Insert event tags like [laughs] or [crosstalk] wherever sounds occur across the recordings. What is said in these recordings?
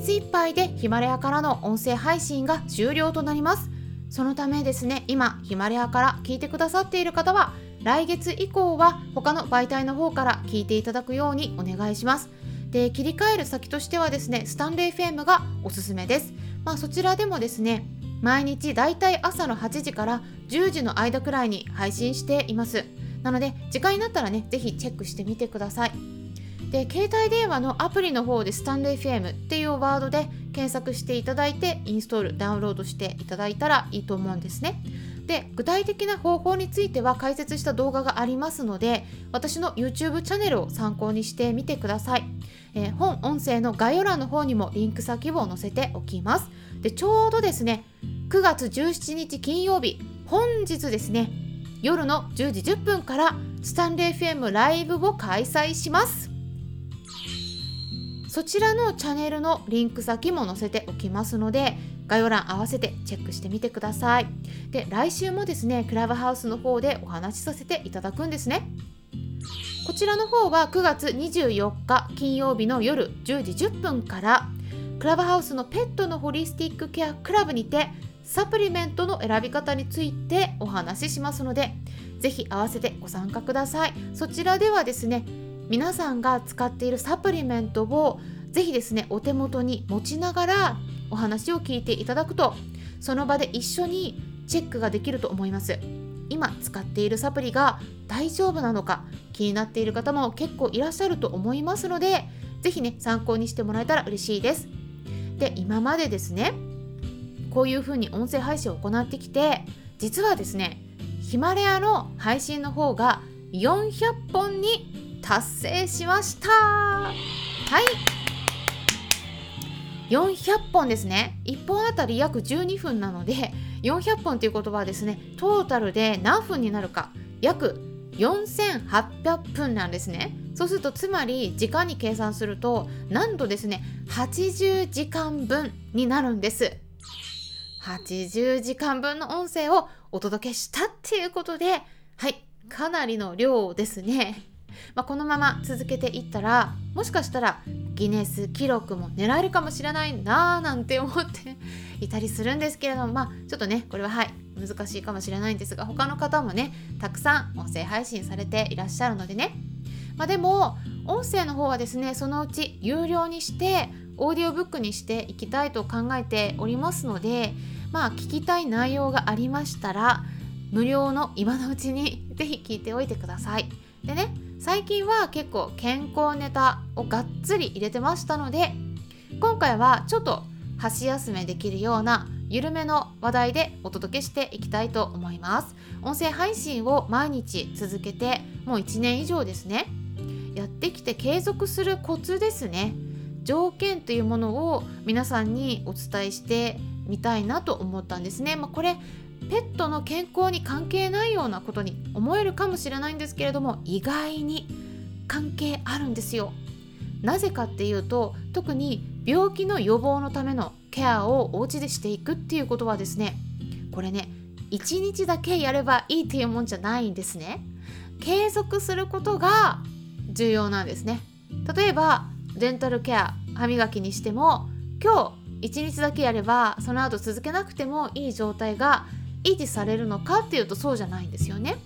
月いっぱいでヒマラヤからの音声配信が終了となります。そのためですね、今、ヒマラヤから聞いてくださっている方は、来月以降は他の媒体の方から聞いていただくようにお願いします。で、切り替える先としてはですね、スタンレー FM がおすすめです。まあそちらでもですね、毎日だいたい朝の8時から10時の間くらいに配信しています。なので、時間になったらね、ぜひチェックしてみてください。で、携帯電話のアプリの方でスタンレー FM っていうワードで検索していただいて、インストール、ダウンロードしていただいたらいいと思うんですね。で、具体的な方法については解説した動画がありますので、私の YouTube チャンネルを参考にしてみてください。えー、本音声の概要欄の方にもリンク先を載せておきます。で、ちょうどですね、9月17日金曜日、本日ですね、夜の10時10分からスタンレー FM ライブを開催します。そちらのチャンネルのリンク先も載せておきますので概要欄合わせてチェックしてみてください。で来週もですねクラブハウスの方でお話しさせていただくんですね。こちらの方は9月24日金曜日の夜10時10分からクラブハウスのペットのホリスティックケアクラブにてサプリメントの選び方についてお話ししますのでぜひ合わせてご参加ください。そちらではですね皆さんが使っているサプリメントをぜひですねお手元に持ちながらお話を聞いていただくとその場で一緒にチェックができると思います。今使っているサプリが大丈夫なのか気になっている方も結構いらっしゃると思いますのでぜひね参考にしてもらえたら嬉しいです。で今までですねこういう風に音声配信を行ってきて実はですねヒマラヤの配信の方が400本に達成しました。はい。400本ですね。1本あたり約12分なので400本という言葉はですねトータルで何分になるか。約4800分なんですね。そうするとつまり時間に計算するとなんとですね80時間分になるんです。80時間分の音声をお届けしたっていうことではい。かなりの量ですね。まあ、このまま続けていったらもしかしたらギネス記録も狙えるかもしれないなーなんて思って [laughs] いたりするんですけれどもまあちょっとねこれははい難しいかもしれないんですが他の方もねたくさん音声配信されていらっしゃるのでねまあ、でも音声の方はですねそのうち有料にしてオーディオブックにしていきたいと考えておりますのでまあ聞きたい内容がありましたら無料の今のうちに [laughs] 是非聞いておいてください。でね最近は結構健康ネタをがっつり入れてましたので今回はちょっと箸休めできるような緩めの話題でお届けしていきたいと思います。音声配信を毎日続けてもう1年以上ですね。やってきて継続するコツですね。条件というものを皆さんにお伝えしてみたいなと思ったんですね、まあ、これペットの健康に関係ないようなことに思えるかもしれないんですけれども意外に関係あるんですよ。なぜかっていうと特に病気の予防のためのケアをお家でしていくっていうことはですねこれね1日だけやればいいっていうもんじゃないんですね。継続することが重要なんですね。例えばデンタルケア歯磨きにしても今日1日だけやればその後続けなくてもいい状態が維持されるのかっていうとそうじゃないんですよね。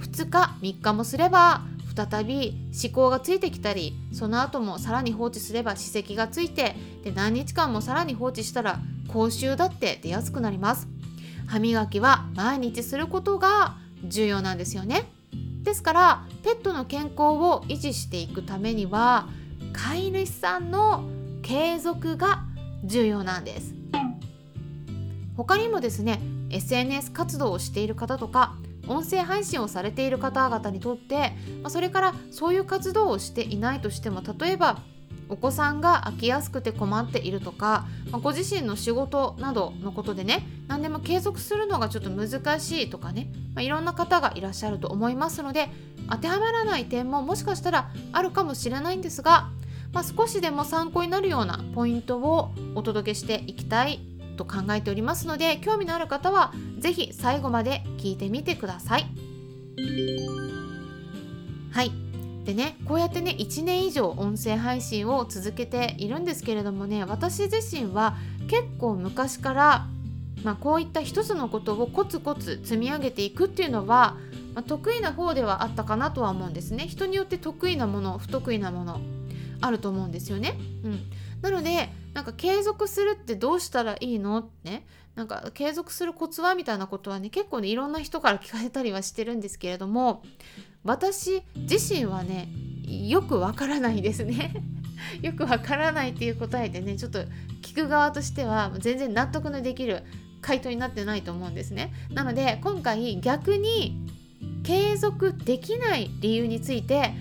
2日3日もすれば再び思考がついてきたりその後もさらに放置すれば歯石がついてで何日間もさらに放置したら口臭だって出やすくなります。歯磨きは毎日することが重要なんですよね。ですからペットの健康を維持していくためには飼い主さんの継続が重要なんです。他にもですね SNS 活動をしている方とか音声配信をされている方々にとって、まあ、それからそういう活動をしていないとしても例えばお子さんが飽きやすくて困っているとか、まあ、ご自身の仕事などのことでね何でも継続するのがちょっと難しいとかね、まあ、いろんな方がいらっしゃると思いますので当てはまらない点ももしかしたらあるかもしれないんですが、まあ、少しでも参考になるようなポイントをお届けしていきたいと考えておりますので興味のある方は是非最後まで聞いてみてください。はいでねこうやってね1年以上音声配信を続けているんですけれどもね私自身は結構昔から、まあ、こういった一つのことをコツコツ積み上げていくっていうのは、まあ、得意な方ではあったかなとは思うんですね人によって得意なもの不得意なものあると思うんですよね。うん、なのでなんか継続するってどうしたらいいの？ってね？なんか継続するコツは？みたいなことはね結構ねいろんな人から聞かれたりはしてるんですけれども私自身はねよくわからないですね。[laughs] よくわからないっていう答えでねちょっと聞く側としては全然納得のできる回答になってないと思うんですね。なので今回逆に継続できない理由について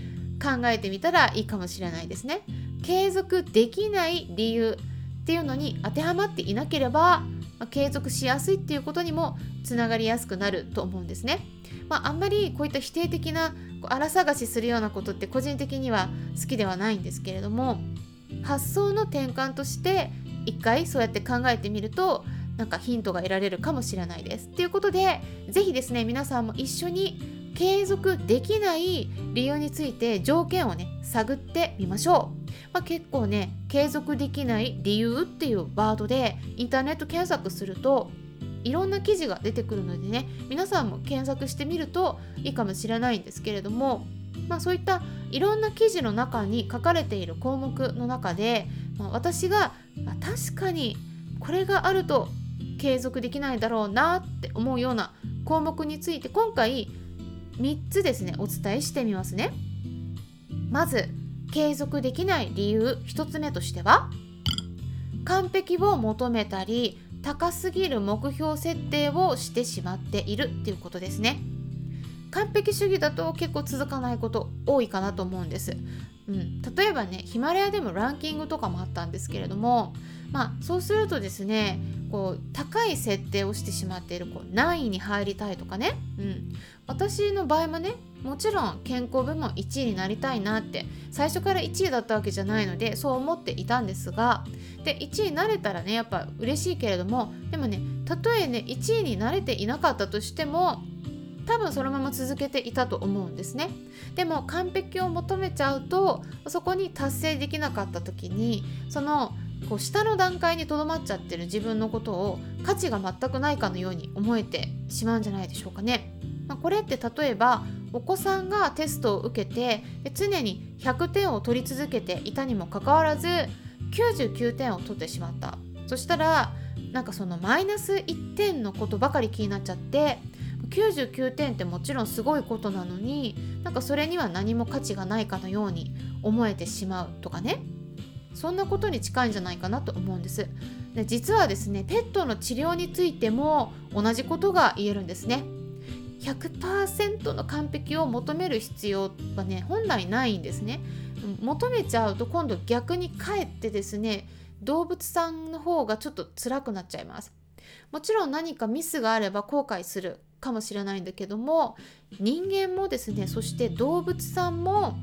考えてみたらいいかもしれないですね。継続できない理由っていうのに当てはまっていなければまあ、継続しやすいっていうことにもつながりやすくなると思うんですね。まあ、あんまりこういった否定的な荒探しするようなことって個人的には好きではないんですけれども発想の転換として一回そうやって考えてみるとなんかヒントが得られるかもしれないです。ということで是非ですね皆さんも一緒に継続できない理由について条件をね探ってみましょう。まあ、結構ね継続できない理由っていうワードでインターネット検索するといろんな記事が出てくるのでね皆さんも検索してみるといいかもしれないんですけれども、まあ、そういったいろんな記事の中に書かれている項目の中で、まあ、私が、確かにこれがあると継続できないだろうなって思うような項目について今回3つですねお伝えしてみますね。まず継続できない理由1つ目としては完璧を求めたり高すぎる目標設定をしてしまっているっていうことですね。完璧主義だと結構続かないこと多いかなと思うんです、うん、例えばねヒマラヤでもランキングとかもあったんですけれどもまあそうするとですねこう高い設定をしてしまっているこう何位に入りたいとかね、うん、私の場合もねもちろん健康部門1位になりたいなって最初から1位だったわけじゃないのでそう思っていたんですがで1位になれたらねやっぱ嬉しいけれどもでもねたとえね1位になれていなかったとしても多分そのまま続けていたと思うんですね。でも完璧を求めちゃうとそこに達成できなかった時にそのこう下の段階にとどまっちゃってる自分のことを価値が全くないかのように思えてしまうんじゃないでしょうかね。まあ、これって例えばお子さんがテストを受けて常に100点を取り続けていたにもかかわらず99点を取ってしまったそしたらなんかそのマイナス1点のことばかり気になっちゃって99点ってもちろんすごいことなのになんかそれには何も価値がないかのように思えてしまうとかねそんなことに近いんじゃないかなと思うんです。で実はですねペットの治療についても同じことが言えるんですね。100%の完璧を求める必要はね本来ないんですね。求めちゃうと今度逆にかえってですね動物さんの方がちょっと辛くなっちゃいます。もちろん何かミスがあれば後悔するかもしれないんだけども人間もですねそして動物さんも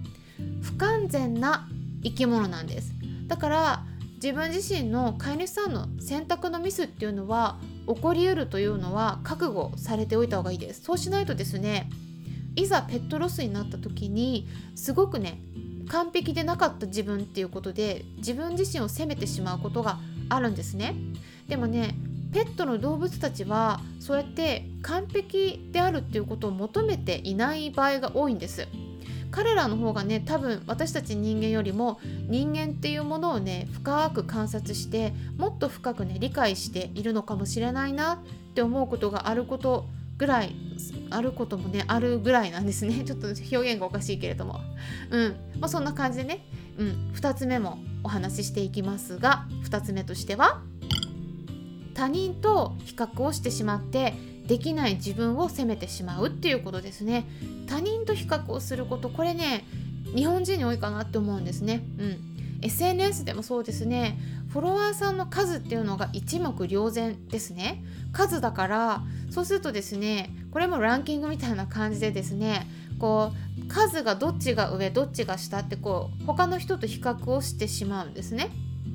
不完全な生き物なんです。だから自分自身の飼い主さんの選択のミスっていうのは起こりうるというのは覚悟されておいた方がいいです。そうしないとですねいざペットロスになった時にすごくね完璧でなかった自分っていうことで自分自身を責めてしまうことがあるんですね。でもねペットの動物たちはそうやって完璧であるっていうことを求めていない場合が多いんです。彼らの方がね多分私たち人間よりも人間っていうものをね深く観察してもっと深くね理解しているのかもしれないなって思うことがあることぐらいあることもねあるぐらいなんですね。[laughs] ちょっと表現がおかしいけれども。うん。まあそんな感じでね、うん、2つ目もお話ししていきますが2つ目としては他人と比較をしてしまってできない自分を責めてしまうっていうことですね。他人と比較をすることこれね日本人に多いかなって思うんですね。うん。SNS でもそうですね。フォロワーさんの数っていうのが一目瞭然ですね。数だからそうするとですねこれもランキングみたいな感じでですねこう数がどっちが上どっちが下ってこう他の人と比較をしてしまうんですね。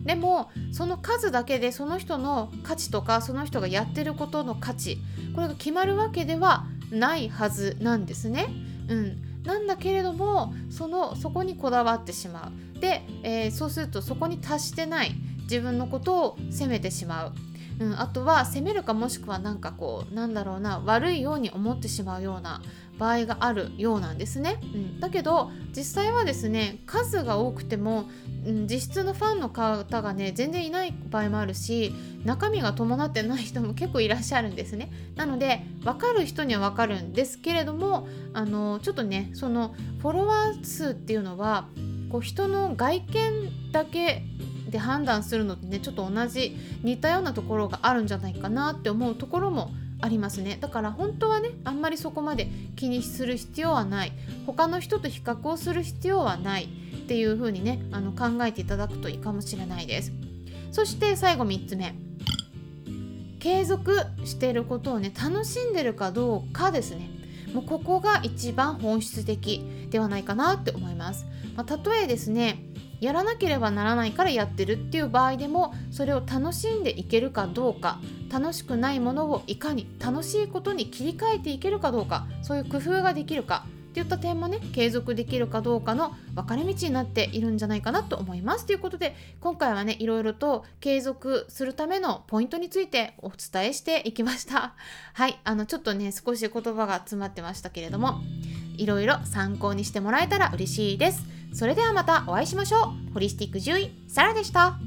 でもその数だけでその人の価値とかその人がやってることの価値これが決まるわけではないはずなんですね。うん、なんだけれどもそのそこにこだわってしまう。で、えー、そうするとそこに達してない自分のことを責めてしまう、うん、あとは責めるかもしくは何かこうなんだろうな悪いように思ってしまうような場合があるようなんですね、うん、だけど実際はですね数が多くても、うん、実質のファンの方がね全然いない場合もあるし中身が伴ってない人も結構いらっしゃるんですね。なので分かる人には分かるんですけれどもあのちょっとねそのフォロワー数っていうのはこう人の外見だけで判断するのってねちょっと同じ似たようなところがあるんじゃないかなって思うところもありますね。だから本当はねあんまりそこまで気にする必要はない。他の人と比較をする必要はない。っていう風にねあの考えていただくといいかもしれないです。そして最後3つ目。継続していることをね楽しんでるかどうかですね。もうここが一番本質的ではないかなって思います、まあ、例えですね。やらなければならないからやってるっていう場合でもそれを楽しんでいけるかどうか楽しくないものをいかに楽しいことに切り替えていけるかどうかそういう工夫ができるかっていった点もね継続できるかどうかの分かれ道になっているんじゃないかなと思います。ということで今回はねいろいろと継続するためのポイントについてお伝えしていきました。[laughs] はいあのちょっとね少し言葉が詰まってましたけれどもいろいろ参考にしてもらえたら嬉しいです。それではまたお会いしましょう。ホリスティック獣医サラでした。